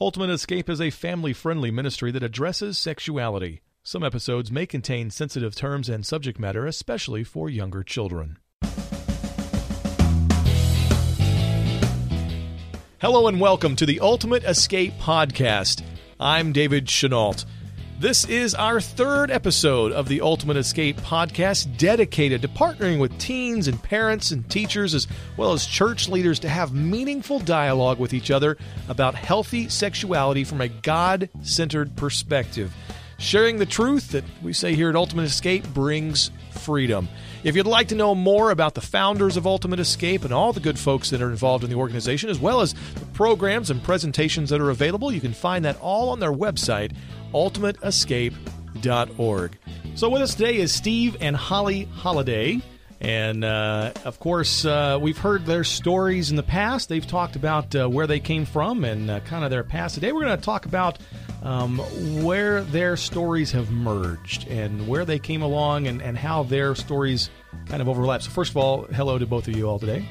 Ultimate Escape is a family friendly ministry that addresses sexuality. Some episodes may contain sensitive terms and subject matter, especially for younger children. Hello and welcome to the Ultimate Escape Podcast. I'm David Chenault. This is our third episode of the Ultimate Escape podcast dedicated to partnering with teens and parents and teachers as well as church leaders to have meaningful dialogue with each other about healthy sexuality from a God centered perspective. Sharing the truth that we say here at Ultimate Escape brings freedom. If you'd like to know more about the founders of Ultimate Escape and all the good folks that are involved in the organization, as well as the programs and presentations that are available, you can find that all on their website, ultimateescape.org. So, with us today is Steve and Holly Holiday. And uh, of course, uh, we've heard their stories in the past. They've talked about uh, where they came from and uh, kind of their past. Today, we're going to talk about um, where their stories have merged and where they came along and, and how their stories kind of overlap. So, first of all, hello to both of you all today.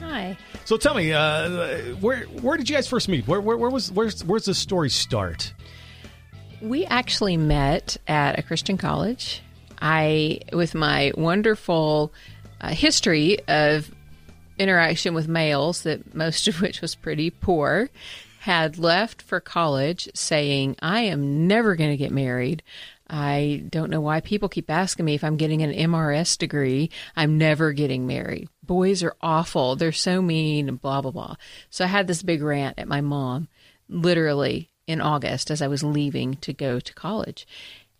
Hi. So, tell me, uh, where where did you guys first meet? Where, where, where was where's where's the story start? We actually met at a Christian college. I, with my wonderful uh, history of interaction with males, that most of which was pretty poor, had left for college saying, I am never going to get married. I don't know why people keep asking me if I'm getting an MRS degree. I'm never getting married. Boys are awful. They're so mean and blah, blah, blah. So I had this big rant at my mom, literally in August as I was leaving to go to college.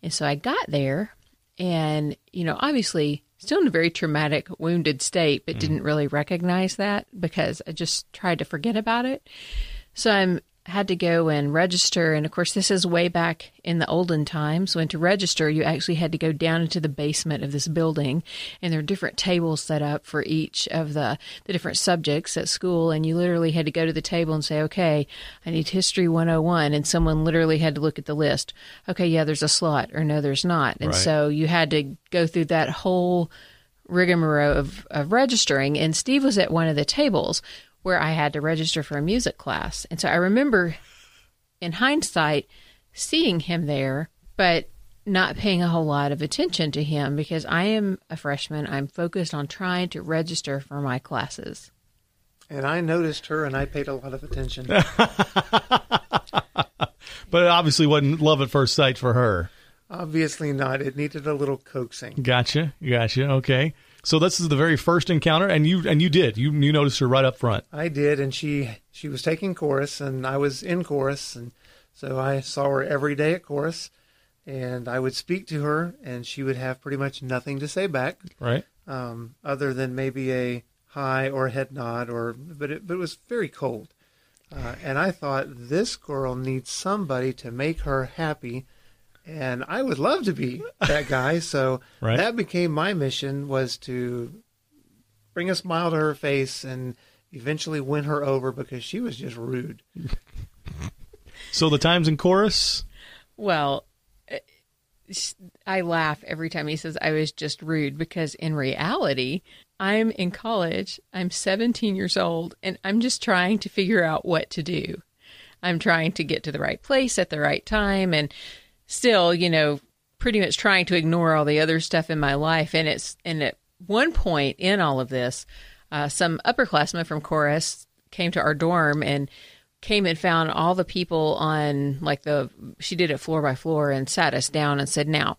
And so I got there and, you know, obviously still in a very traumatic, wounded state, but mm. didn't really recognize that because I just tried to forget about it. So I'm had to go and register. And of course, this is way back in the olden times when to register, you actually had to go down into the basement of this building. And there are different tables set up for each of the, the different subjects at school. And you literally had to go to the table and say, okay, I need History 101. And someone literally had to look at the list. Okay, yeah, there's a slot, or no, there's not. And right. so you had to go through that whole rigmarole of, of registering. And Steve was at one of the tables where I had to register for a music class. And so I remember in hindsight seeing him there, but not paying a whole lot of attention to him because I am a freshman. I'm focused on trying to register for my classes. And I noticed her and I paid a lot of attention. but it obviously wasn't love at first sight for her. Obviously not. It needed a little coaxing. Gotcha. Gotcha. Okay. So this is the very first encounter, and you and you did you you noticed her right up front. I did, and she she was taking chorus, and I was in chorus, and so I saw her every day at chorus, and I would speak to her, and she would have pretty much nothing to say back, right? Um, other than maybe a hi or a head nod, or but it but it was very cold, uh, and I thought this girl needs somebody to make her happy and I would love to be that guy. So right. that became my mission was to bring a smile to her face and eventually win her over because she was just rude. so the times in chorus? Well, eh, I laugh every time he says I was just rude because in reality, I'm in college, I'm 17 years old, and I'm just trying to figure out what to do. I'm trying to get to the right place at the right time and still, you know, pretty much trying to ignore all the other stuff in my life. And it's and at one point in all of this, uh, some upperclassmen from chorus came to our dorm and came and found all the people on like the she did it floor by floor and sat us down and said, "Now,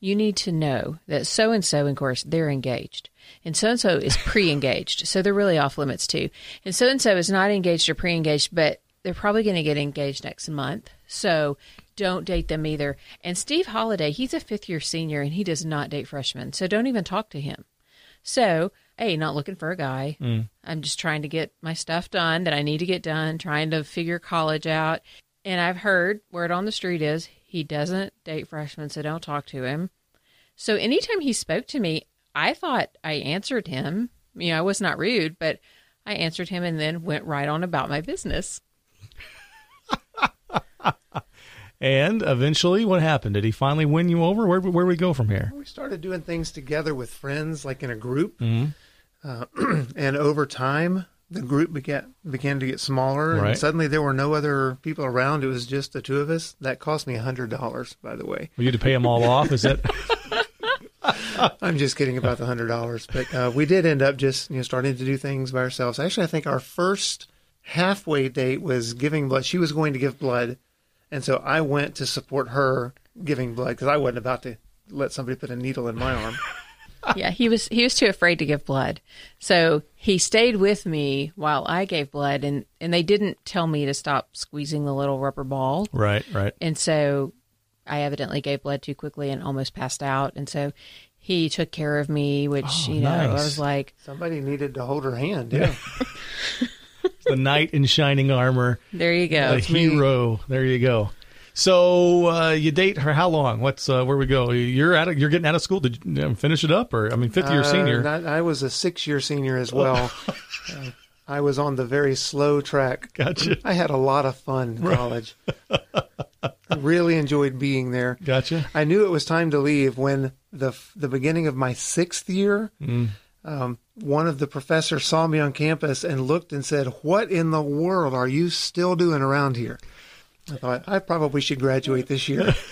you need to know that so and so, in course, they're engaged." And so and so is pre engaged. So they're really off limits too. And so and so is not engaged or pre engaged, but they're probably going to get engaged next month. So don't date them either. And Steve Holiday, he's a fifth year senior and he does not date freshmen. So don't even talk to him. So, A, not looking for a guy. Mm. I'm just trying to get my stuff done that I need to get done, trying to figure college out. And I've heard word on the street is he doesn't date freshmen, so don't talk to him. So anytime he spoke to me, I thought I answered him. You know, I was not rude, but I answered him and then went right on about my business. And eventually, what happened? Did he finally win you over? Where where we go from here? We started doing things together with friends, like in a group. Mm-hmm. Uh, and over time, the group began began to get smaller, Right. and suddenly there were no other people around. It was just the two of us. That cost me a hundred dollars, by the way. Well, you had to pay them all off. Is that I'm just kidding about the hundred dollars, but uh, we did end up just you know starting to do things by ourselves. Actually, I think our first halfway date was giving blood. She was going to give blood, and so I went to support her giving blood because I wasn't about to let somebody put a needle in my arm. yeah, he was he was too afraid to give blood. So he stayed with me while I gave blood and and they didn't tell me to stop squeezing the little rubber ball. right? Right. And so I evidently gave blood too quickly and almost passed out. And so he took care of me, which, Oh, you know, I was like, Somebody needed to hold her hand. Yeah, The knight in shining armor, there you go. the hero. There you go. So uh, you date her how long? What's uh, where we go? You're out. Of, you're getting out of school. Did you um, finish it up, or I mean, fifth year Uh, senior? that- I was a six-year senior as well. Uh, I was on the very slow track. Gotcha. I had a lot of fun in college. I really enjoyed being there. Gotcha. I knew it was time to leave when the the beginning of my sixth year. Mm. Um, one of the professors saw me on campus and looked and said, "What in the world are you still doing around here?" I thought I probably should graduate this year.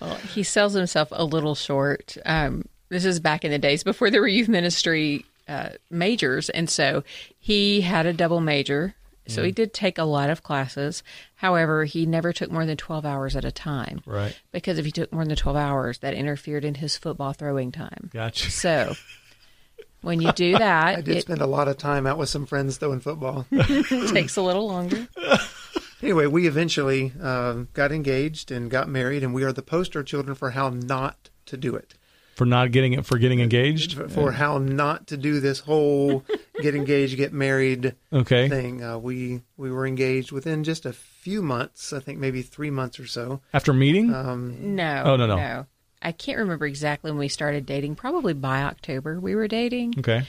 Well, he sells himself a little short. Um, this is back in the days before there were youth ministry uh, majors, and so he had a double major. So he did take a lot of classes. However, he never took more than twelve hours at a time. Right. Because if he took more than twelve hours, that interfered in his football throwing time. Gotcha. So when you do that, I did it spend a lot of time out with some friends throwing football. takes a little longer. Anyway, we eventually um, got engaged and got married, and we are the poster children for how not to do it. For not getting it, for getting engaged. For, for how not to do this whole get engaged, get married Okay. thing. Uh, we we were engaged within just a few months. I think maybe three months or so. After meeting. Um, No. Oh, no, no. No. I can't remember exactly when we started dating. Probably by October we were dating. okay.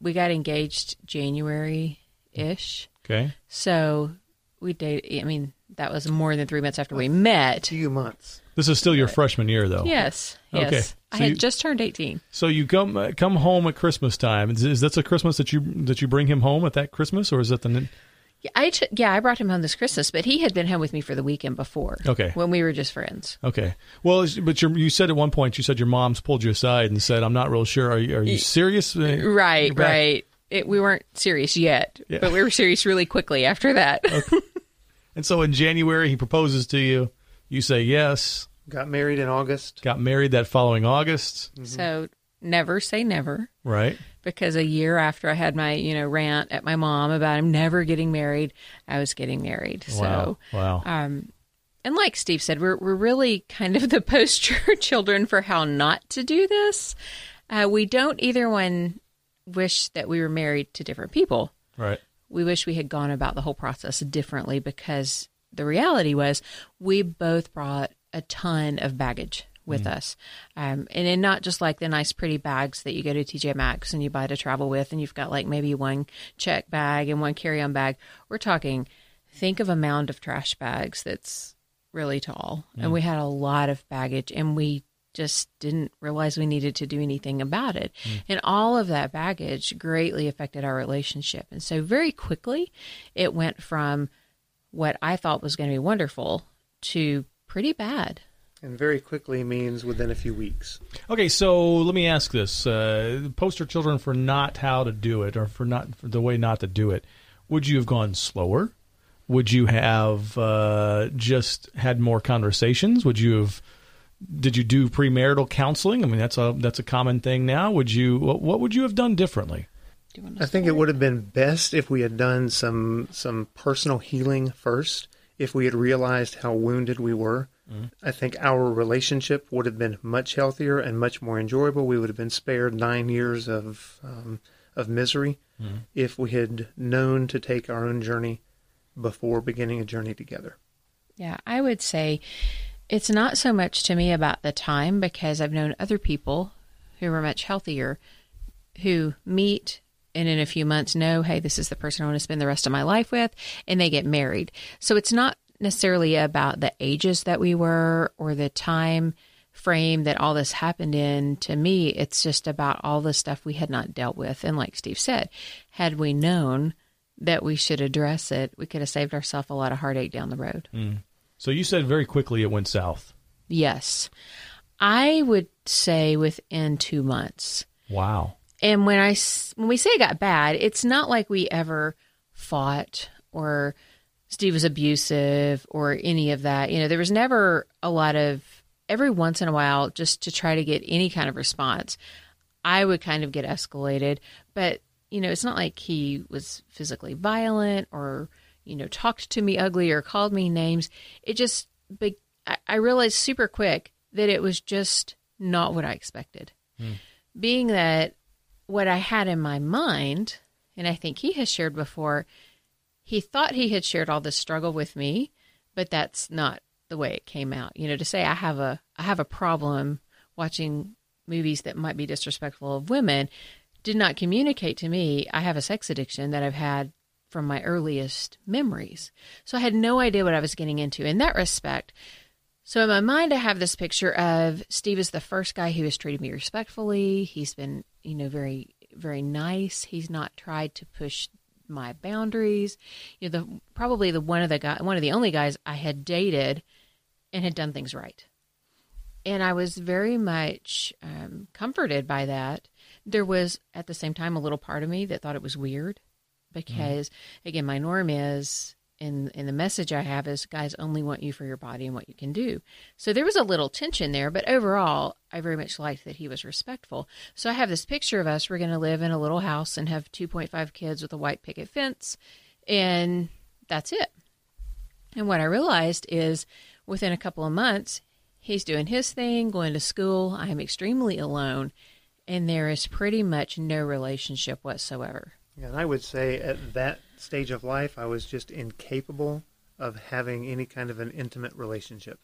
We got engaged January ish. Okay. So we dated. I mean, that was more than three months after we met. few months. This is still your freshman year, though. Yes. Yes. Okay. I had you- just turned 18. So you come uh, come home at Christmas time. Is, is that a Christmas that you that you bring him home at that Christmas, or is that the Yeah, I ch- yeah, I brought him home this Christmas, but he had been home with me for the weekend before. Okay. When we were just friends. okay? Well, but you you said at one point you said your mom's pulled you aside and said, "I'm not real sure. Are you, are you serious?" Uh, Right, right. It, we weren't serious yet, Yeah. but we were serious really quickly after that. And so in January he proposes to you. You say yes. Got married in August. Got married that following August. So never say never. Right. Because a year after I had my, you know, rant at my mom about him never getting married, I was getting married. Wow. So, wow. um, and like Steve said, we're we're really kind of the poster children for how not to do this. Uh, we don't either one wish that we were married to different people. right. We wish we had gone about the whole process differently because the reality was we both brought a ton of baggage with mm. us. Um, and in not just like the nice, pretty bags that you go to TJ Maxx and you buy to travel with, and you've got like maybe one check bag and one carry on bag. We're talking, think of a mound of trash bags that's really tall. And mm. we had a lot of baggage and we just didn't realize we needed to do anything about it. Mm. And all of that baggage greatly affected our relationship. And so very quickly, it went from what I thought was going to be wonderful to pretty bad. And very quickly means within a few weeks. Okay, so let me ask this: uh, poster children for not how to do it, or for not for the way not to do it. Would you have gone slower? Would you have uh, just had more conversations? Would you have? Did you do premarital counseling? I mean, that's a that's a common thing now. Would you? What, what would you have done differently? Do you want to I think it would have been best if we had done some some personal healing first. If we had realized how wounded we were, I think our relationship would have been much healthier and much more enjoyable. We would have been spared nine years of um, of misery if we had known to take our own journey before beginning a journey together. Yeah, I would say it's not so much to me about the time because I've known other people who are much healthier who meet and in a few months know, hey, this is the person I want to spend the rest of my life with, and they get married. So it's not necessarily about the ages that we were or the time frame that all this happened in, to me, it's just about all the stuff we had not dealt with. And like Steve said, had we known that we should address it, we could have saved ourselves a lot of heartache down the road. Mm. So you said very quickly it went south. Yes. I would say within two months. Wow. And when I when we say it got bad, it's not like we ever fought or Steve was abusive or any of that. You know, there was never a lot of every once in a while just to try to get any kind of response. I would kind of get escalated, but you know, it's not like he was physically violent or you know talked to me ugly or called me names. It just I realized super quick that it was just not what I expected. Hmm. Being that what I had in my mind, and I think he has shared before, he thought he had shared all this struggle with me, but that's not the way it came out. You know, to say I have a I have a problem watching movies that might be disrespectful of women did not communicate to me I have a sex addiction that I've had from my earliest memories. So I had no idea what I was getting into in that respect. So in my mind, I have this picture of Steve is the first guy who has treated me respectfully. He's been, you know, very, very nice. He's not tried to push my boundaries. You know, the probably the one of the guy, one of the only guys I had dated and had done things right. And I was very much um, comforted by that. There was at the same time a little part of me that thought it was weird because, mm. again, my norm is and and the message I have is guys only want you for your body and what you can do. So there was a little tension there, but overall I very much liked that he was respectful. So I have this picture of us. We're going to live in a little house and have 2.5 kids with a white picket fence, and that's it. And what I realized is within a couple of months, he's doing his thing, going to school. I am extremely alone, and there is pretty much no relationship whatsoever. And I would say at that stage of life, I was just incapable of having any kind of an intimate relationship.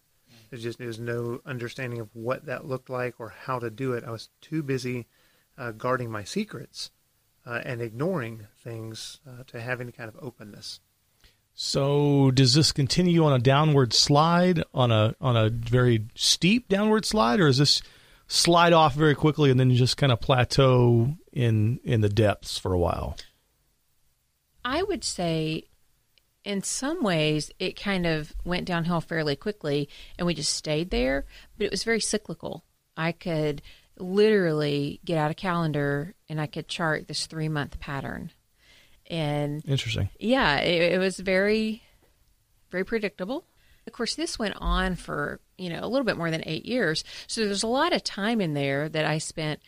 There's just there's no understanding of what that looked like or how to do it. I was too busy uh, guarding my secrets uh, and ignoring things uh, to have any kind of openness. So, does this continue on a downward slide, on a on a very steep downward slide, or is this slide off very quickly and then just kind of plateau in in the depths for a while? I would say in some ways it kind of went downhill fairly quickly and we just stayed there, but it was very cyclical. I could literally get out a calendar and I could chart this 3 month pattern. And interesting. Yeah, it, it was very very predictable. Of course, this went on for, you know, a little bit more than 8 years. So there's a lot of time in there that I spent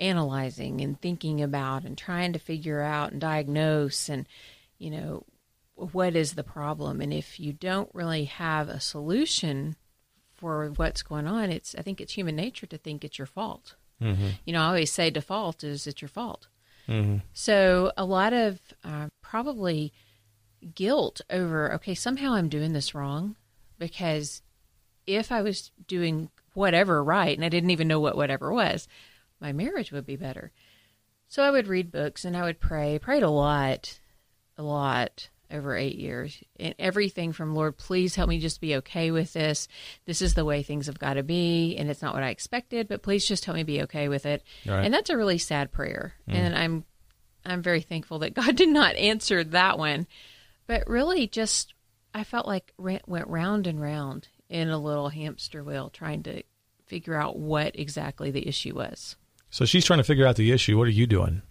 analyzing and thinking about and trying to figure out and diagnose and you know what is the problem and if you don't really have a solution for what's going on it's i think it's human nature to think it's your fault mm-hmm. you know i always say default is it's your fault mm-hmm. so a lot of uh, probably guilt over okay somehow i'm doing this wrong because if i was doing whatever right and i didn't even know what whatever was my marriage would be better. So I would read books and I would pray. Prayed a lot, a lot over eight years. And everything from Lord, please help me just be okay with this. This is the way things have got to be, and it's not what I expected, but please just help me be okay with it. Right. And that's a really sad prayer. Mm. And I'm I'm very thankful that God did not answer that one. But really just I felt like went round and round in a little hamster wheel trying to figure out what exactly the issue was. So she's trying to figure out the issue. What are you doing?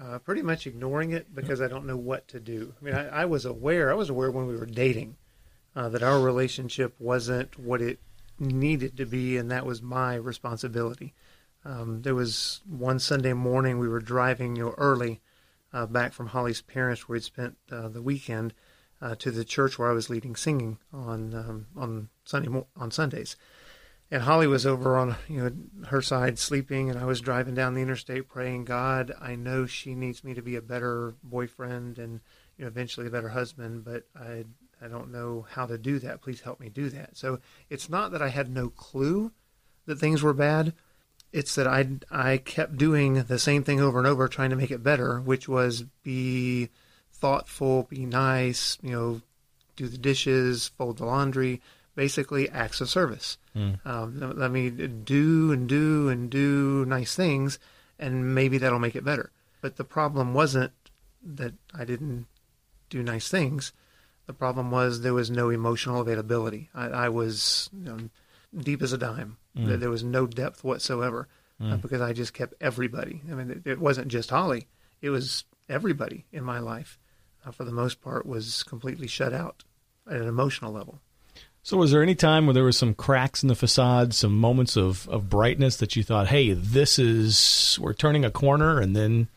Uh, pretty much ignoring it because I don't know what to do. I mean, I, I was aware. I was aware when we were dating uh, that our relationship wasn't what it needed to be, and that was my responsibility. Um, there was one Sunday morning we were driving, you know, early uh, back from Holly's parents, where we'd spent uh, the weekend, uh, to the church where I was leading singing on um, on Sunday on Sundays and Holly was over on you know her side sleeping, and I was driving down the interstate praying, God, I know she needs me to be a better boyfriend and you know eventually a better husband, but I I don't know how to do that. Please help me do that. So it's not that I had no clue that things were bad. It's that I I kept doing the same thing over and over, trying to make it better, which was be thoughtful, be nice, you know, do the dishes, fold the laundry, basically acts of service. Um, let me do and do and do nice things, and maybe that'll make it better. But the problem wasn't that I didn't do nice things. The problem was there was no emotional availability. I, I was you know, deep as a dime. There there was no depth whatsoever uh, because I just kept everybody. I mean, it, it wasn't just Holly; it was everybody in my life. Uh, for the most part, was completely shut out at an emotional level. So, was there any time where there was some cracks in the facade, some moments of, of brightness that you thought, "Hey, this is we're turning a corner," and then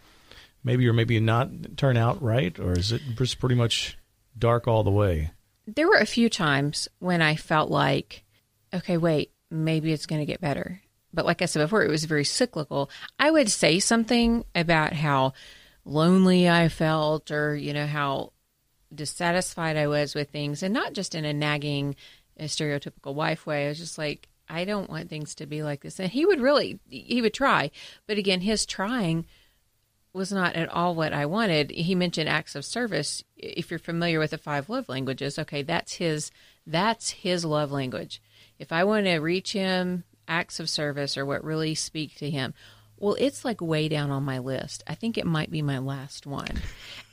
maybe or maybe not turn out right, or is it just pretty much dark all the way? There were a few times when I felt like, okay, wait, maybe it's going to get better. But like I said before, it was very cyclical. I would say something about how lonely I felt or, you know, how dissatisfied I was with things and not just in a nagging, a stereotypical wife way. I was just like, I don't want things to be like this. And he would really, he would try. But again, his trying was not at all what I wanted. He mentioned acts of service. If you're familiar with the five love languages, okay, that's his that's his love language. If I want to reach him, acts of service are what really speak to him, well, it's like way down on my list. I think it might be my last one.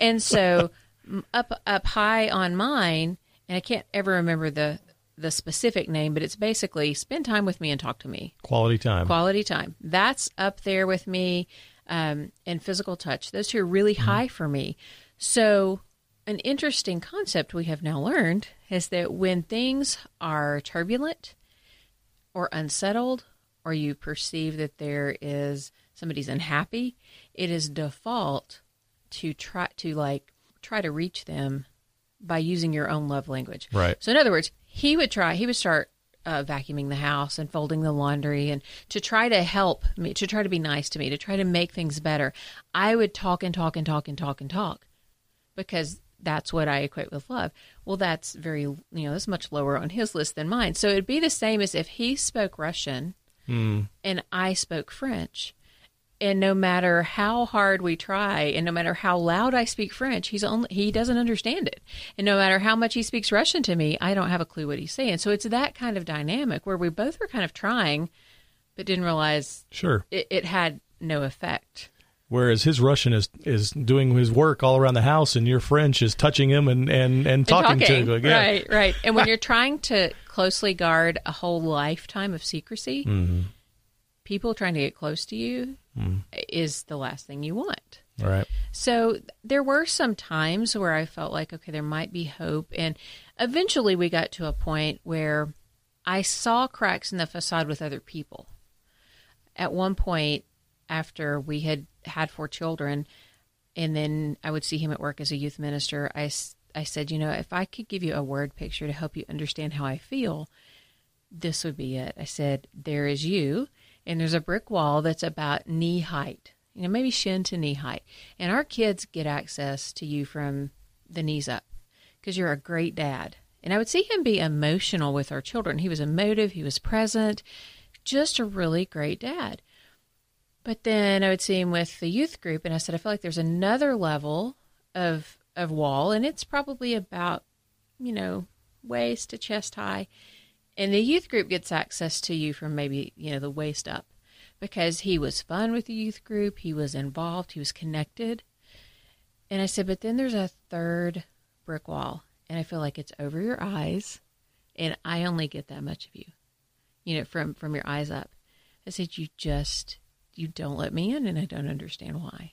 And so up up high on mine, and I can't ever remember the the specific name, but it's basically spend time with me and talk to me Quality time. quality time. That's up there with me. Um, and physical touch. Those two are really high for me. So, an interesting concept we have now learned is that when things are turbulent or unsettled, or you perceive that there is somebody's unhappy, it is default to try to like try to reach them by using your own love language. Right. So in other words, he would try. He would start uh, vacuuming the house and folding the laundry and to try to help me, to try to be nice to me, to try to make things better. I would talk and talk and talk and talk and talk because that's what I equate with love. Well, that's very, you know, that's much lower on his list than mine. So it'd be the same as if he spoke Russian and I spoke French. And no matter how hard we try, and no matter how loud I speak French, he's only he doesn't understand it. And no matter how much he speaks Russian to me, I don't have a clue what he's saying. So it's that kind of dynamic where we both were kind of trying, but didn't realize Sure. it, it had no effect. Whereas his Russian is is doing his work all around the house, and your French is touching him and and, and And talking, to him. Yeah. Right, right. And when you're trying to closely guard a whole lifetime of secrecy, Mm-hmm. people trying to get close to you is the last thing you want. Right. So there were some times where I felt like, okay, there might be hope. And eventually we got to a point where I saw cracks in the facade with other people. At one point, after we had had four children, and then I would see him at work as a youth minister, I, I said, you know, if I could give you a word picture to help you understand how I feel, this would be it. I said, there is you, and there's a brick wall that's about knee height, you know, maybe shin to knee height. And our kids get access to you from the knees up because you're a great dad. And I would see him be emotional with our children. He was emotive, he was present, just a really great dad. But then I would see him with the youth group, and I said, I feel like there's another level of of wall, and it's probably about, you know, waist to chest high. And the youth group gets access to you from maybe, you know, the waist up because he was fun with the youth group, he was involved, he was connected. And I said, but then there's a third brick wall, and I feel like it's over your eyes, and I only get that much of you, you know, from from your eyes up. I said, you just you don't let me in, and I don't understand why.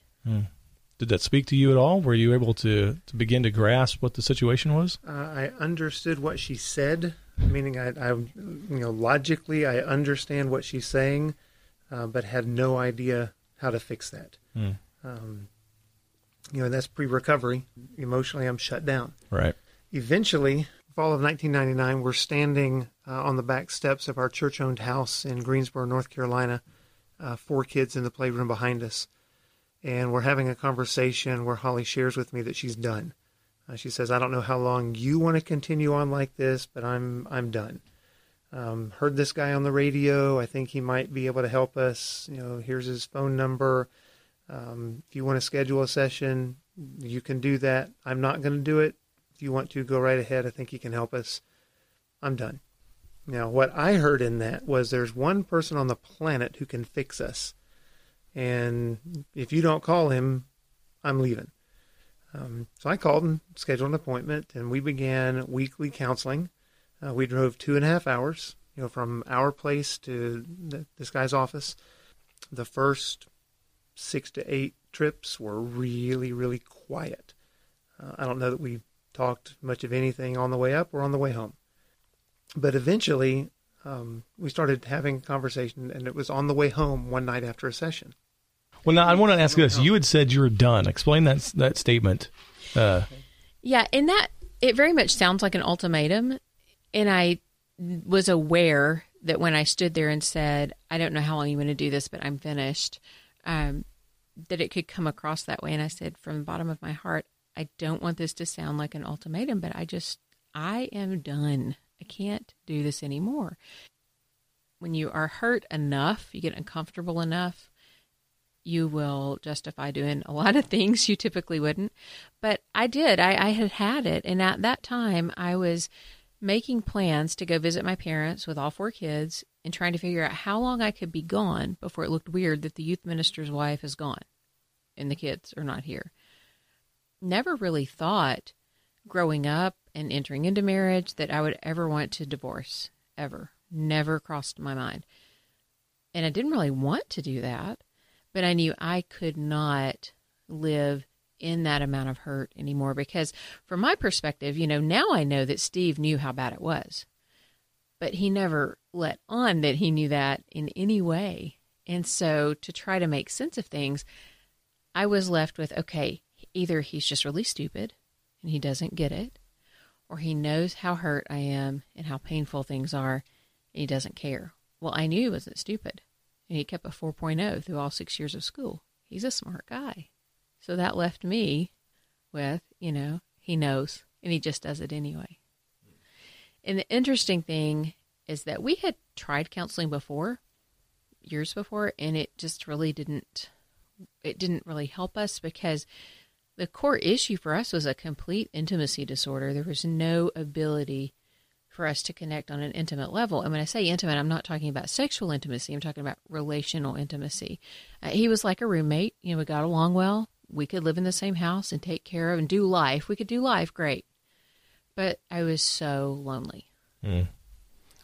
Did that speak to you at all? Were you able to, to begin to grasp what the situation was? Uh, I understood what she said, meaning I, I, you know, logically I understand what she's saying, uh, but had no idea how to fix that. Hmm. Um, you know, that's pre-recovery. Emotionally, I'm shut down. Right. Eventually, fall of 1999, we're standing uh, on the back steps of our church-owned house in Greensboro, North Carolina. Uh, four kids in the playroom behind us, and we're having a conversation where Holly shares with me that she's done. Uh, she says, "I don't know how long you want to continue on like this, but I'm I'm done." Um, heard this guy on the radio. I think he might be able to help us. You know, here's his phone number. Um, if you want to schedule a session, you can do that. I'm not going to do it. If you want to, go right ahead. I think he can help us. I'm done. Now, what I heard in that was there's one person on the planet who can fix us. And if you don't call him, I'm leaving. Um, so I called and scheduled an appointment, and we began weekly counseling. Uh, we drove two and a half hours, you know, from our place to this guy's office. The first six to eight trips were really, really quiet. Uh, I don't know that we talked much of anything on the way up or on the way home. But eventually, um, we started having a conversation, and it was on the way home one night after a session. Well, now I want to ask this: you had said you were done. Explain that that statement. Uh, Yeah, and that it very much sounds like an ultimatum. And I was aware that when I stood there and said, I don't know how long you want to do this, but I'm finished, um, that it could come across that way. And I said, from the bottom of my heart, I don't want this to sound like an ultimatum, but I just, I am done. I can't do this anymore. When you are hurt enough, you get uncomfortable enough, you will justify doing a lot of things you typically wouldn't. But I did. I, I had had it. And at that time, I was making plans to go visit my parents with all four kids and trying to figure out how long I could be gone before it looked weird that the youth minister's wife is gone and the kids are not here. Never really thought growing up and entering into marriage that I would ever want to divorce, ever. Never crossed my mind. And I didn't really want to do that, but I knew I could not live in that amount of hurt anymore because, from my perspective, you know, now I know that Steve knew how bad it was, but he never let on that he knew that in any way. And so, to try to make sense of things, I was left with okay, either he's just really stupid and he doesn't get it, or he knows how hurt I am and how painful things are and he doesn't care. Well, I knew he wasn't stupid, and he kept a 4.0 through all six years of school. He's a smart guy. So that left me with, you know, he knows and he just does it anyway. And the interesting thing is that we had tried counseling before, years before, and it just really didn't it didn't really help us because the core issue for us was a complete intimacy disorder. There was no ability for us to connect on an intimate level. And when I say intimate, I'm not talking about sexual intimacy. I'm talking about relational intimacy. Uh, he was like a roommate. You know, we got along well. We could live in the same house and take care of and do life. We could do life great. But I was so lonely.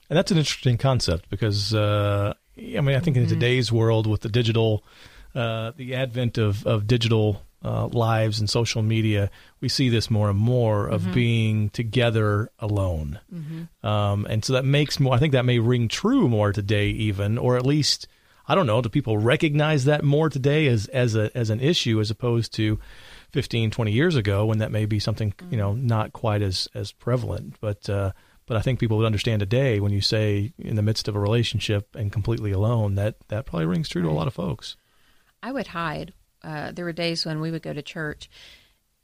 And that's an interesting concept because, uh, I mean, I think in today's world with the digital, uh, the advent of, of digital uh, lives and social media, we see this more and more of being together alone. Um, and so that makes more, I think that may ring true more today, even, or at least, I don't know, do people recognize that more today as, as, a, as an issue as opposed to 15, 20 years ago when that may be something, you know, not quite as, as prevalent. But, uh, but I think people would understand today when you say in the midst of a relationship and completely alone, that, that probably rings true to a lot of folks. I would hide. Uh, there were days when we would go to church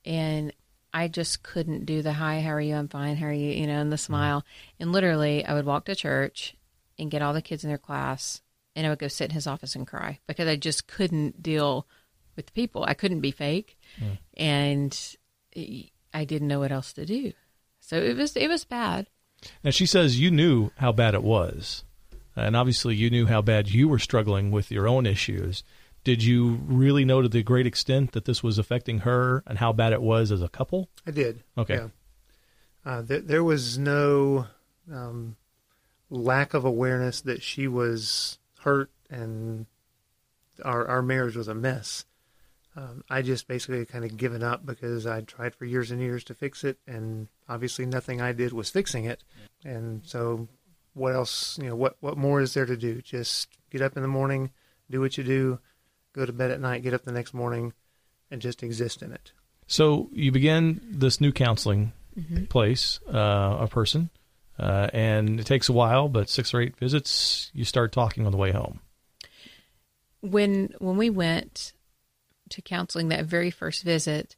and I just couldn't do the hi, how are you? I'm fine. How are you? You know, and the smile. And literally, I would walk to church and get all the kids in their class and I would go sit in his office and cry because I just couldn't deal with the people. I couldn't be fake and I didn't know what else to do. So it was, it was bad. Now she says you knew how bad it was, and obviously you knew how bad you were struggling with your own issues. Did you really know to the great extent that this was affecting her and how bad it was as a couple? I did. Okay. Yeah. Uh, there, there was no um, lack of awareness that she was hurt and our our marriage was a mess. Um, I just basically kind of given up because I tried for years and years to fix it, and obviously nothing I did was fixing it. And so, what else? You know, what what more is there to do? Just get up in the morning, do what you do, go to bed at night, get up the next morning, and just exist in it. So you begin this new counseling place, uh, a person, uh, and it takes a while, but six or eight visits, you start talking on the way home. when when we went to counseling that very first visit,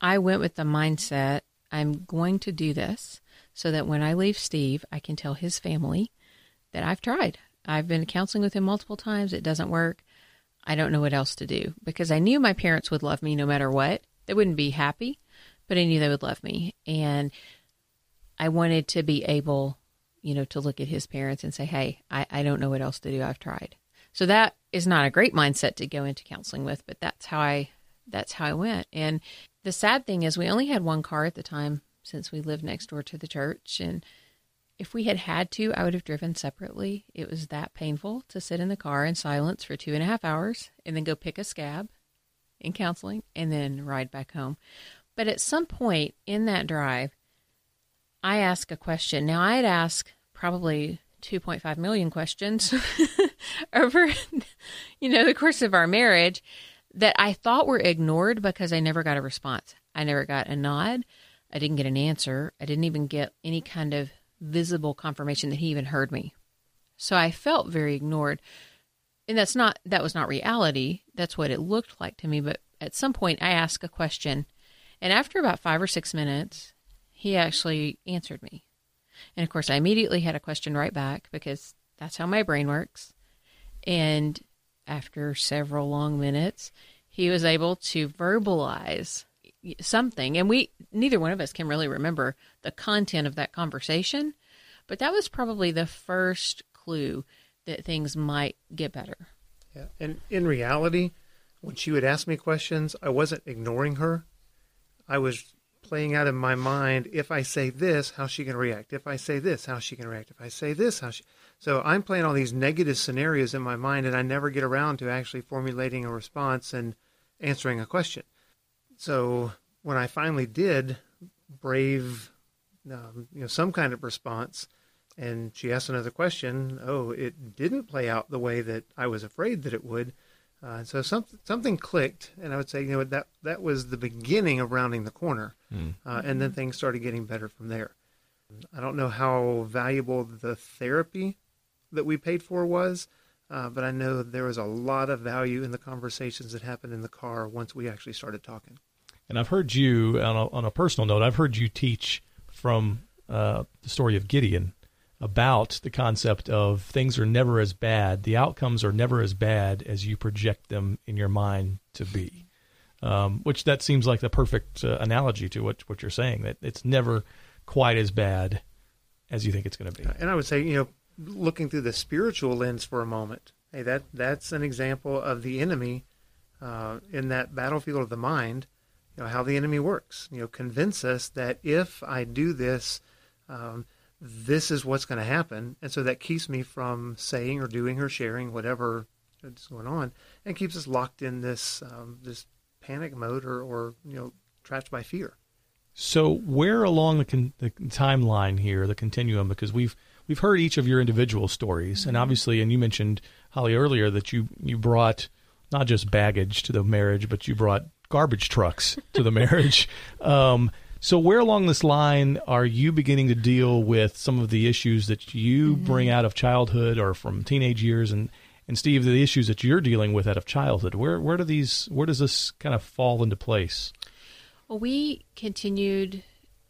I went with the mindset I'm going to do this so that when I leave Steve, I can tell his family that I've tried. I've been counseling with him multiple times. It doesn't work. I don't know what else to do because I knew my parents would love me no matter what. They wouldn't be happy, but I knew they would love me. And I wanted to be able you know, to look at his parents and say, Hey, I, I don't know what else to do. I've tried. So that is not a great mindset to go into counseling with, but that's how I that's how I went. And the sad thing is we only had one car at the time since we lived next door to the church and if we had had to, I would have driven separately. It was that painful to sit in the car in silence for two and a half hours and then go pick a scab in counseling and then ride back home. But at some point in that drive, I asked a question. Now, I had asked probably 2.5 million questions over, you know, the course of our marriage that I thought were ignored because I never got a response. I never got a nod. I didn't get an answer. I didn't even get any kind of visible confirmation that he even heard me. So I felt very ignored. And that's not that was not reality. That's what it looked like to me, but at some point I asked a question and after about 5 or 6 minutes, he actually answered me. And of course, I immediately had a question right back because that's how my brain works. And after several long minutes, he was able to verbalize something and we neither one of us can really remember the content of that conversation but that was probably the first clue that things might get better. Yeah and in reality when she would ask me questions i wasn't ignoring her. I was playing out in my mind if i say this how she can react? If i say this how she can react? If i say this how she so i'm playing all these negative scenarios in my mind and i never get around to actually formulating a response and answering a question so when I finally did brave, um, you know, some kind of response, and she asked another question, oh, it didn't play out the way that I was afraid that it would. Uh, so something something clicked, and I would say, you know, that that was the beginning of rounding the corner, mm. uh, and then things started getting better from there. I don't know how valuable the therapy that we paid for was, uh, but I know there was a lot of value in the conversations that happened in the car once we actually started talking. And I've heard you on a, on a personal note. I've heard you teach from uh, the story of Gideon about the concept of things are never as bad. The outcomes are never as bad as you project them in your mind to be. Um, which that seems like the perfect uh, analogy to what what you're saying. That it's never quite as bad as you think it's going to be. And I would say, you know, looking through the spiritual lens for a moment, hey, that that's an example of the enemy uh, in that battlefield of the mind you know how the enemy works. You know, convince us that if I do this, um, this is what's going to happen, and so that keeps me from saying or doing or sharing whatever is going on, and keeps us locked in this um, this panic mode or, or you know trapped by fear. So where along the, con- the timeline here, the continuum, because we've we've heard each of your individual stories, mm-hmm. and obviously, and you mentioned Holly earlier that you you brought not just baggage to the marriage, but you brought garbage trucks to the marriage. Um, so, where along this line are you beginning to deal with some of the issues that you mm-hmm. bring out of childhood or from teenage years, and and Steve, the issues that you're dealing with out of childhood? Where where do these where does this kind of fall into place? Well, we continued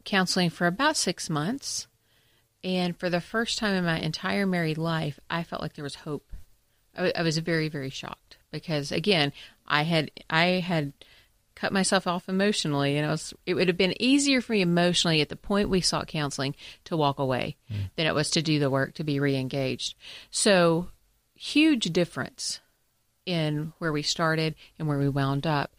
counseling for about six months, and for the first time in my entire married life, I felt like there was hope. I, w- I was very very shocked because again, I had I had cut myself off emotionally. And it, was, it would have been easier for me emotionally at the point we sought counseling to walk away mm. than it was to do the work to be re-engaged. So huge difference in where we started and where we wound up.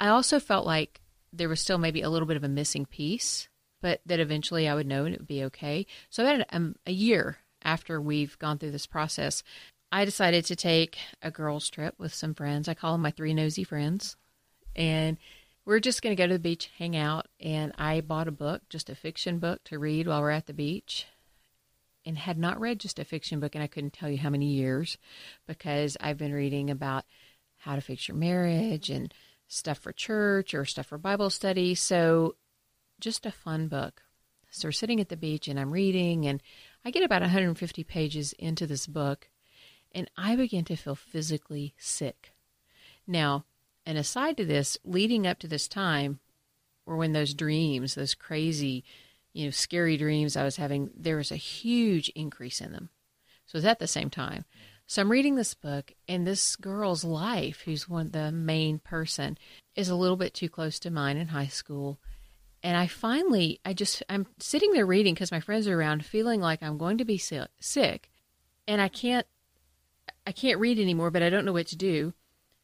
I also felt like there was still maybe a little bit of a missing piece, but that eventually I would know and it would be okay. So about a, um, a year after we've gone through this process, I decided to take a girls' trip with some friends. I call them my three nosy friends and we're just going to go to the beach, hang out. And I bought a book, just a fiction book to read while we're at the beach, and had not read just a fiction book, and I couldn't tell you how many years because I've been reading about how to fix your marriage and stuff for church or stuff for Bible study. So, just a fun book. So, we're sitting at the beach, and I'm reading, and I get about 150 pages into this book, and I begin to feel physically sick. Now, and aside to this, leading up to this time, or when those dreams, those crazy, you know, scary dreams I was having, there was a huge increase in them. So it was at the same time. So I'm reading this book, and this girl's life, who's one of the main person, is a little bit too close to mine in high school. And I finally, I just, I'm sitting there reading because my friends are around, feeling like I'm going to be sick, and I can't, I can't read anymore, but I don't know what to do.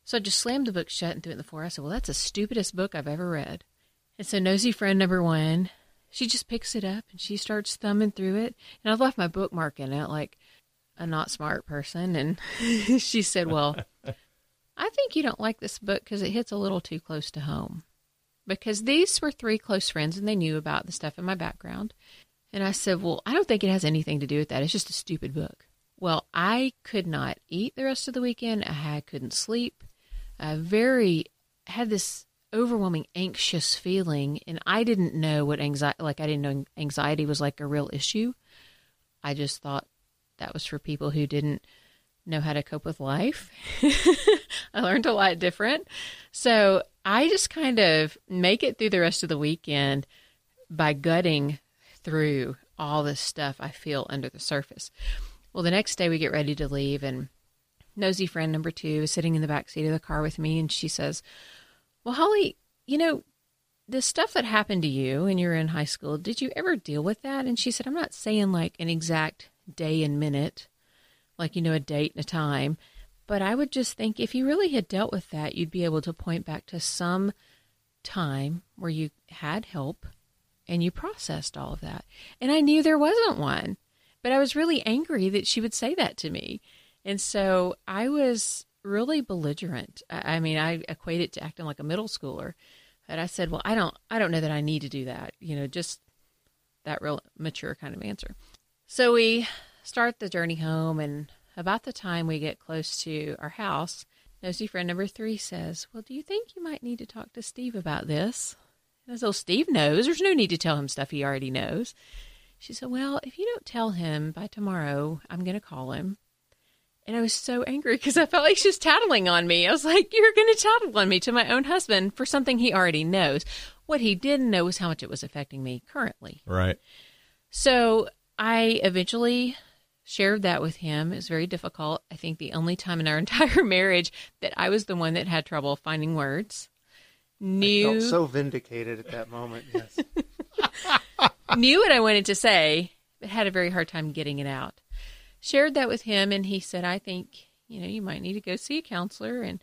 So I just slammed the book shut and threw it in the floor. I said, "Well, that's the stupidest book I've ever read." And so nosy friend number one, she just picks it up and she starts thumbing through it, and I've left my bookmark in it, like a not smart person. And she said, "Well, I think you don't like this book because it hits a little too close to home." Because these were three close friends and they knew about the stuff in my background. And I said, Well, I don't think it has anything to do with that. It's just a stupid book. Well, I could not eat the rest of the weekend. I couldn't sleep. I very had this overwhelming anxious feeling, and I didn't know what anxiety like. I didn't know anxiety was like a real issue. I just thought that was for people who didn't know how to cope with life. I learned a lot different. So I just kind of make it through the rest of the weekend by gutting through all this stuff I feel under the surface. Well, the next day we get ready to leave, and nosy friend number two is sitting in the back seat of the car with me, and she says, Well, Holly, you know, the stuff that happened to you when you were in high school, did you ever deal with that? And she said, I'm not saying like an exact day and minute, like, you know, a date and a time. But I would just think if you really had dealt with that, you'd be able to point back to some time where you had help and you processed all of that. And I knew there wasn't one, but I was really angry that she would say that to me. And so I was really belligerent. I mean, I equate it to acting like a middle schooler. And I said, "Well, I don't I don't know that I need to do that." You know, just that real mature kind of answer. So we start the journey home and about the time we get close to our house, nosy friend number three says, Well, do you think you might need to talk to Steve about this? And I Steve knows. There's no need to tell him stuff he already knows. She said, Well, if you don't tell him by tomorrow, I'm going to call him. And I was so angry because I felt like she was tattling on me. I was like, You're going to tattle on me to my own husband for something he already knows. What he didn't know was how much it was affecting me currently. Right. So I eventually shared that with him. It was very difficult. I think the only time in our entire marriage that I was the one that had trouble finding words. Knew I felt so vindicated at that moment. Yes. knew what I wanted to say, but had a very hard time getting it out. Shared that with him, and he said, "I think you know you might need to go see a counselor." And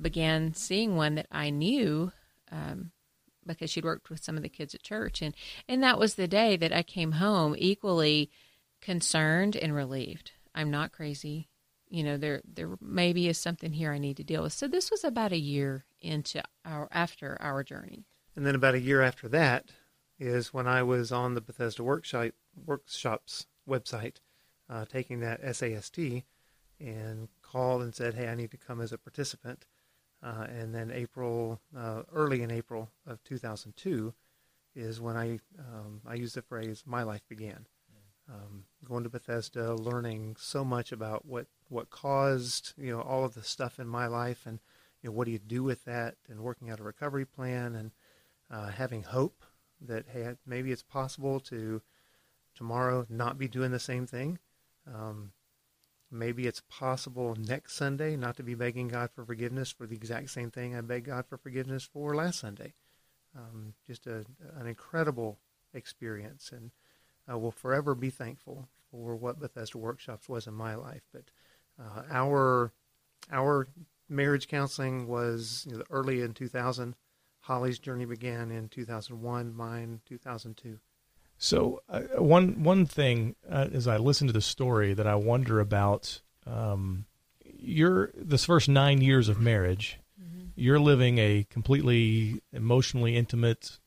began seeing one that I knew um, because she'd worked with some of the kids at church, and and that was the day that I came home equally concerned and relieved. I'm not crazy. You know, there there maybe is something here I need to deal with. So this was about a year into our after our journey. And then about a year after that is when I was on the Bethesda workshop workshops website, uh, taking that SAST, and called and said, "Hey, I need to come as a participant." Uh, and then April, uh, early in April of 2002, is when I um, I used the phrase "My life began." um, going to Bethesda, learning so much about what what caused you know all of the stuff in my life, and you know what do you do with that, and working out a recovery plan, and uh, having hope that hey maybe it's possible to tomorrow not be doing the same thing. Um, maybe it's possible next Sunday not to be begging God for forgiveness for the exact same thing I begged God for forgiveness for last Sunday. Um, just a, an incredible experience and I will forever be thankful for what Bethesda Workshops was in my life. But uh, our our marriage counseling was you know, early in 2000. Holly's journey began in 2001. Mine 2002. So uh, one one thing uh, as I listen to the story that I wonder about um, your this first nine years of marriage, mm-hmm. you're living a completely emotionally intimate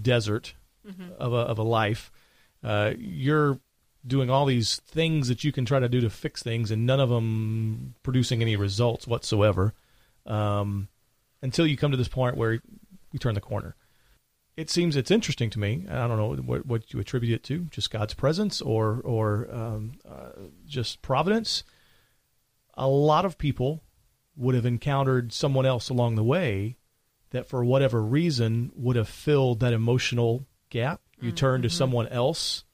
desert mm-hmm. of a of a life uh, you're doing all these things that you can try to do to fix things, and none of them producing any results whatsoever um, until you come to this point where you turn the corner. It seems it's interesting to me. I don't know what, what you attribute it to, just God's presence or or um, uh, just providence. A lot of people would have encountered someone else along the way that, for whatever reason, would have filled that emotional gap you mm-hmm. turn to mm-hmm. someone else,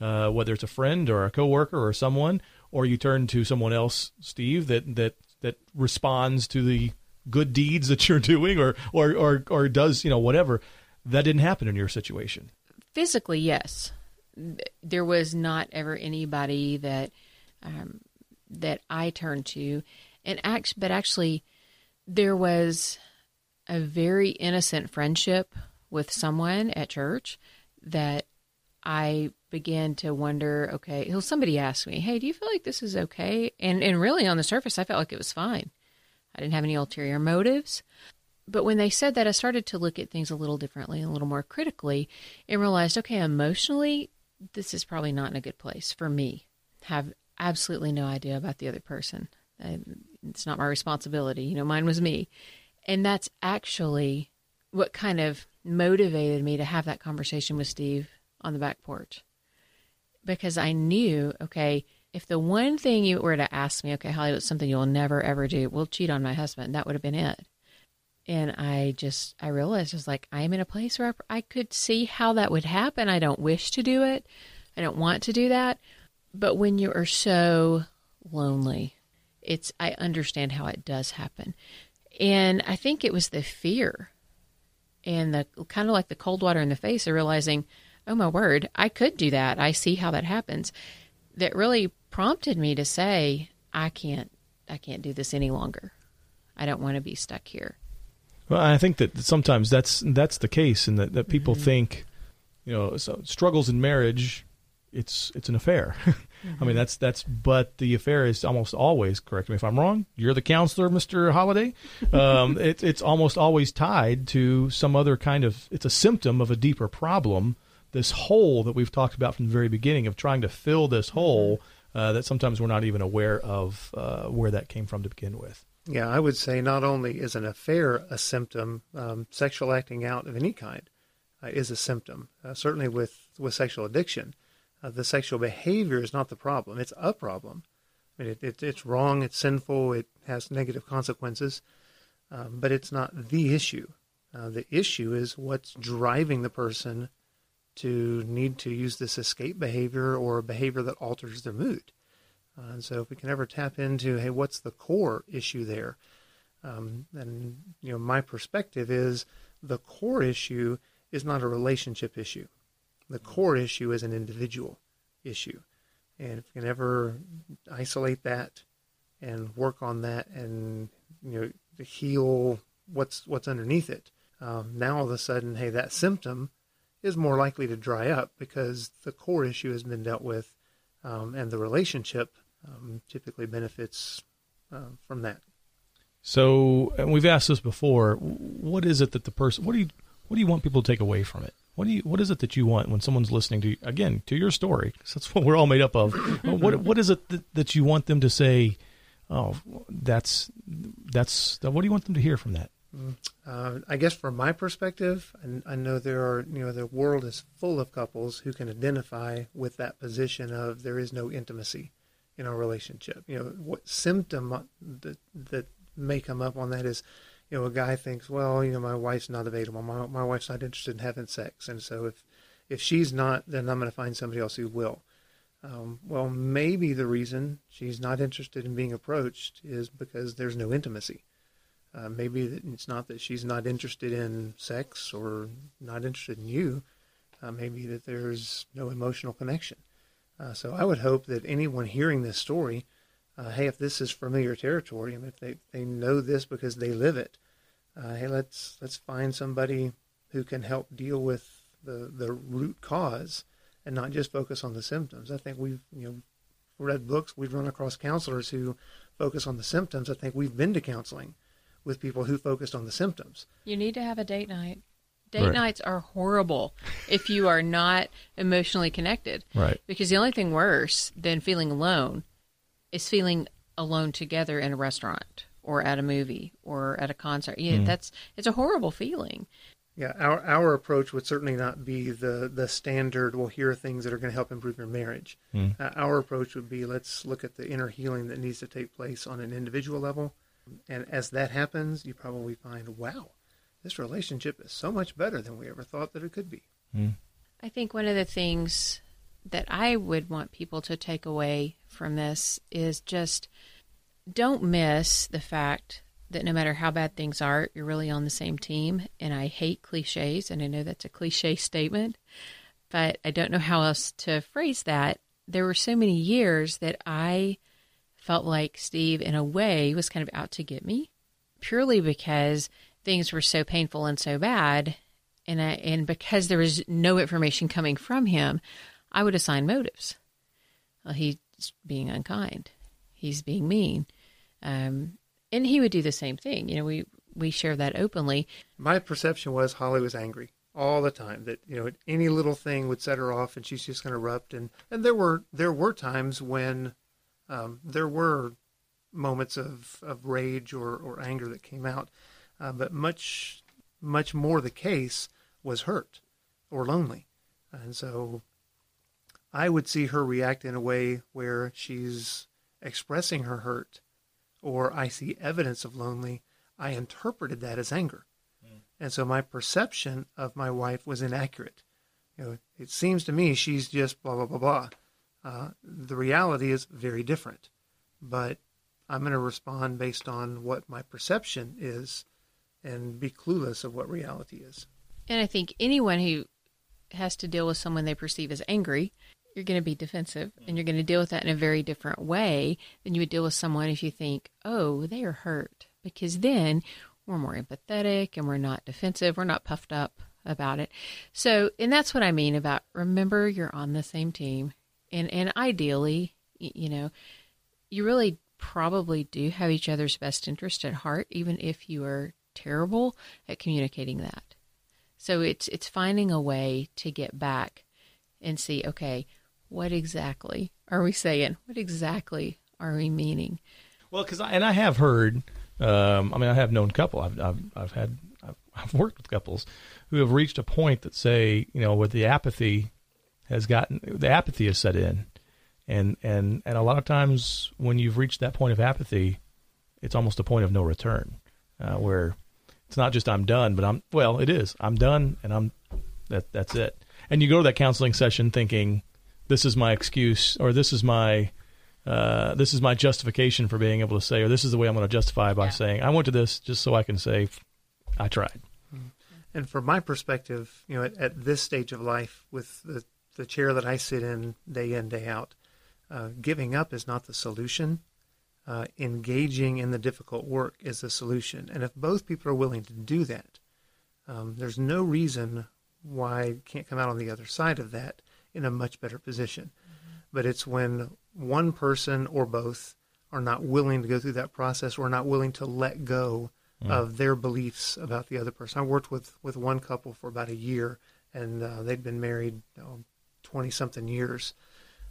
uh, whether it's a friend or a coworker or someone, or you turn to someone else, Steve, that that that responds to the good deeds that you're doing, or or or, or does you know whatever. That didn't happen in your situation. Physically, yes. There was not ever anybody that um, that I turned to, and act, but actually, there was a very innocent friendship with someone at church that I began to wonder. Okay, somebody asked me, "Hey, do you feel like this is okay?" And and really, on the surface, I felt like it was fine. I didn't have any ulterior motives. But when they said that, I started to look at things a little differently, a little more critically, and realized, okay, emotionally, this is probably not in a good place for me. Have absolutely no idea about the other person. It's not my responsibility. You know, mine was me. And that's actually what kind of motivated me to have that conversation with Steve on the back porch. Because I knew, okay, if the one thing you were to ask me, okay, Holly, what's something you'll never ever do? We'll cheat on my husband. That would have been it. And I just, I realized I was like, I am in a place where I, I could see how that would happen. I don't wish to do it. I don't want to do that. But when you are so lonely, it's, I understand how it does happen. And I think it was the fear and the kind of like the cold water in the face of realizing, oh my word, I could do that. I see how that happens. That really prompted me to say, I can't, I can't do this any longer. I don't want to be stuck here. Well, I think that sometimes that's that's the case, and that, that people mm-hmm. think, you know, so struggles in marriage, it's it's an affair. Mm-hmm. I mean, that's that's. But the affair is almost always. Correct me if I'm wrong. You're the counselor, Mister Holiday. Um, it, it's almost always tied to some other kind of. It's a symptom of a deeper problem. This hole that we've talked about from the very beginning of trying to fill this mm-hmm. hole. Uh, that sometimes we're not even aware of uh, where that came from to begin with. Yeah, I would say not only is an affair a symptom, um, sexual acting out of any kind uh, is a symptom. Uh, certainly with, with sexual addiction, uh, the sexual behavior is not the problem. It's a problem. I mean, it, it, it's wrong, it's sinful, it has negative consequences, um, but it's not the issue. Uh, the issue is what's driving the person to need to use this escape behavior or behavior that alters their mood. Uh, and so if we can ever tap into, hey, what's the core issue there? Um, and, you know, my perspective is the core issue is not a relationship issue. The core issue is an individual issue. And if we can ever isolate that and work on that and, you know, heal what's, what's underneath it, um, now all of a sudden, hey, that symptom is more likely to dry up because the core issue has been dealt with um, and the relationship um, typically benefits uh, from that. So, and we've asked this before. What is it that the person? What do you? What do you want people to take away from it? What do you? What is it that you want when someone's listening to again to your story? Because that's what we're all made up of. what What is it that, that you want them to say? Oh, that's that's. What do you want them to hear from that? Uh, I guess from my perspective, I, I know there are, you know, the world is full of couples who can identify with that position of there is no intimacy in a relationship. You know, what symptom that that may come up on that is, you know, a guy thinks, well, you know, my wife's not available. My my wife's not interested in having sex, and so if if she's not, then I'm going to find somebody else who will. Um, well, maybe the reason she's not interested in being approached is because there's no intimacy. Uh, maybe it's not that she's not interested in sex or not interested in you. Uh, maybe that there's no emotional connection. Uh, so I would hope that anyone hearing this story, uh, hey, if this is familiar territory, if they, they know this because they live it, uh, hey, let's let's find somebody who can help deal with the the root cause and not just focus on the symptoms. I think we've you know read books, we've run across counselors who focus on the symptoms. I think we've been to counseling with people who focused on the symptoms. You need to have a date night. Date right. nights are horrible if you are not emotionally connected. Right. Because the only thing worse than feeling alone is feeling alone together in a restaurant or at a movie or at a concert. Yeah, mm. that's it's a horrible feeling. Yeah, our our approach would certainly not be the the standard. Well, here are things that are going to help improve your marriage. Mm. Uh, our approach would be let's look at the inner healing that needs to take place on an individual level, and as that happens, you probably find, wow, this relationship is so much better than we ever thought that it could be. Mm. I think one of the things that I would want people to take away from this is just don't miss the fact that no matter how bad things are, you're really on the same team. And I hate cliches, and I know that's a cliche statement, but I don't know how else to phrase that. There were so many years that I felt like Steve, in a way, was kind of out to get me purely because things were so painful and so bad. And, I, and because there was no information coming from him, I would assign motives. Well, he's being unkind. He's being mean. Um, and he would do the same thing. You know, we, we share that openly. My perception was Holly was angry all the time that you know any little thing would set her off and she's just going to erupt and and there were there were times when um, there were moments of, of rage or, or anger that came out uh, but much much more the case was hurt or lonely. And so I would see her react in a way where she's expressing her hurt or I see evidence of lonely. I interpreted that as anger. And so my perception of my wife was inaccurate. You know, it seems to me she's just blah blah blah blah. Uh, the reality is very different, but I'm going to respond based on what my perception is, and be clueless of what reality is. And I think anyone who has to deal with someone they perceive as angry, you're going to be defensive, and you're going to deal with that in a very different way than you would deal with someone if you think, "Oh, they are hurt," because then we're more empathetic and we're not defensive. We're not puffed up about it. So, and that's what I mean about remember you're on the same team. And and ideally, you know, you really probably do have each other's best interest at heart even if you are terrible at communicating that. So it's it's finding a way to get back and see, okay, what exactly are we saying? What exactly are we meaning? Well, because and I have heard um, I mean, I have known couple. I've I've, I've had I've, I've, worked with couples who have reached a point that say, you know, with the apathy has gotten the apathy has set in, and and and a lot of times when you've reached that point of apathy, it's almost a point of no return, uh, where it's not just I'm done, but I'm well, it is. I'm done, and I'm that that's it. And you go to that counseling session thinking, this is my excuse, or this is my uh, this is my justification for being able to say, or this is the way I'm going to justify by yeah. saying, I went to this just so I can say, I tried. Mm-hmm. And from my perspective, you know, at, at this stage of life, with the, the chair that I sit in day in, day out, uh, giving up is not the solution. Uh, engaging in the difficult work is the solution. And if both people are willing to do that, um, there's no reason why it can't come out on the other side of that in a much better position. Mm-hmm. But it's when one person or both are not willing to go through that process or not willing to let go mm. of their beliefs about the other person. I worked with, with one couple for about a year, and uh, they'd been married twenty you know, something years,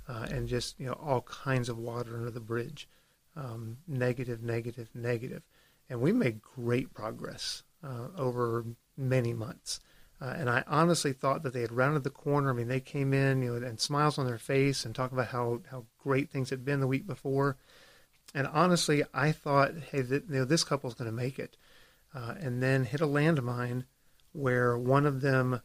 uh, and just you know all kinds of water under the bridge, um, negative, negative, negative, and we made great progress uh, over many months. Uh, and I honestly thought that they had rounded the corner. I mean, they came in, you know, and smiles on their face and talk about how, how great things had been the week before. And honestly, I thought, hey, th- you know, this couple's going to make it. Uh, and then hit a landmine where one of them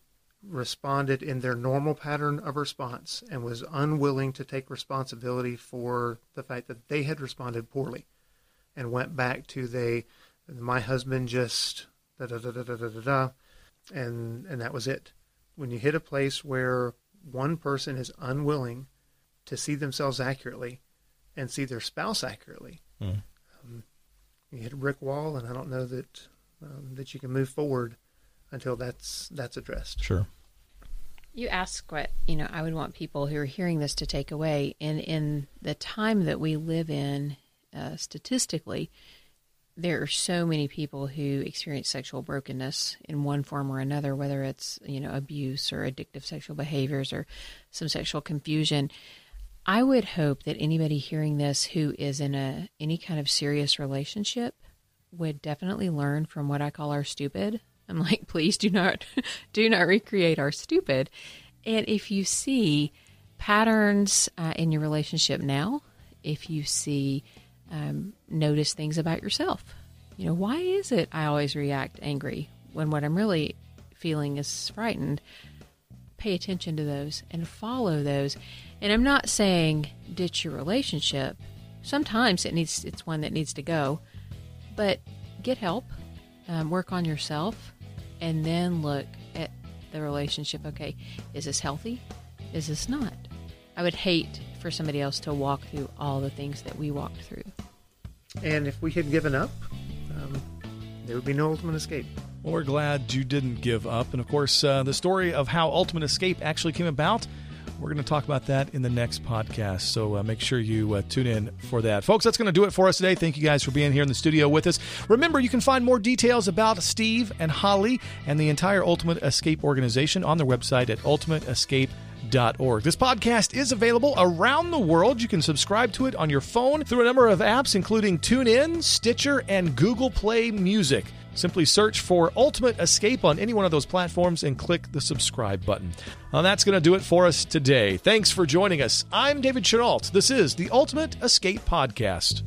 responded in their normal pattern of response and was unwilling to take responsibility for the fact that they had responded poorly and went back to they, my husband just da da da da da da da and and that was it. When you hit a place where one person is unwilling to see themselves accurately and see their spouse accurately, mm. um, you hit a brick wall, and I don't know that um, that you can move forward until that's that's addressed. Sure. You ask what you know. I would want people who are hearing this to take away, and in the time that we live in, uh, statistically, there are so many people who experience sexual brokenness in one form or another, whether it's you know abuse or addictive sexual behaviors or some sexual confusion. I would hope that anybody hearing this who is in a any kind of serious relationship would definitely learn from what I call our stupid. I'm like, please do not do not recreate our stupid. And if you see patterns uh, in your relationship now, if you see um, notice things about yourself. You know, why is it I always react angry when what I'm really feeling is frightened? Pay attention to those and follow those. And I'm not saying ditch your relationship. Sometimes it needs it's one that needs to go, but get help, um, work on yourself, and then look at the relationship. Okay, is this healthy? Is this not? I would hate for somebody else to walk through all the things that we walked through. And if we had given up, um, there would be no ultimate escape. Well, we're glad you didn't give up. And of course, uh, the story of how Ultimate Escape actually came about, we're going to talk about that in the next podcast. So uh, make sure you uh, tune in for that. Folks, that's going to do it for us today. Thank you guys for being here in the studio with us. Remember, you can find more details about Steve and Holly and the entire Ultimate Escape organization on their website at ultimateescape.com this podcast is available around the world. You can subscribe to it on your phone through a number of apps, including TuneIn, Stitcher, and Google Play Music. Simply search for Ultimate Escape on any one of those platforms and click the subscribe button. Well, that's going to do it for us today. Thanks for joining us. I'm David Chenault. This is the Ultimate Escape Podcast.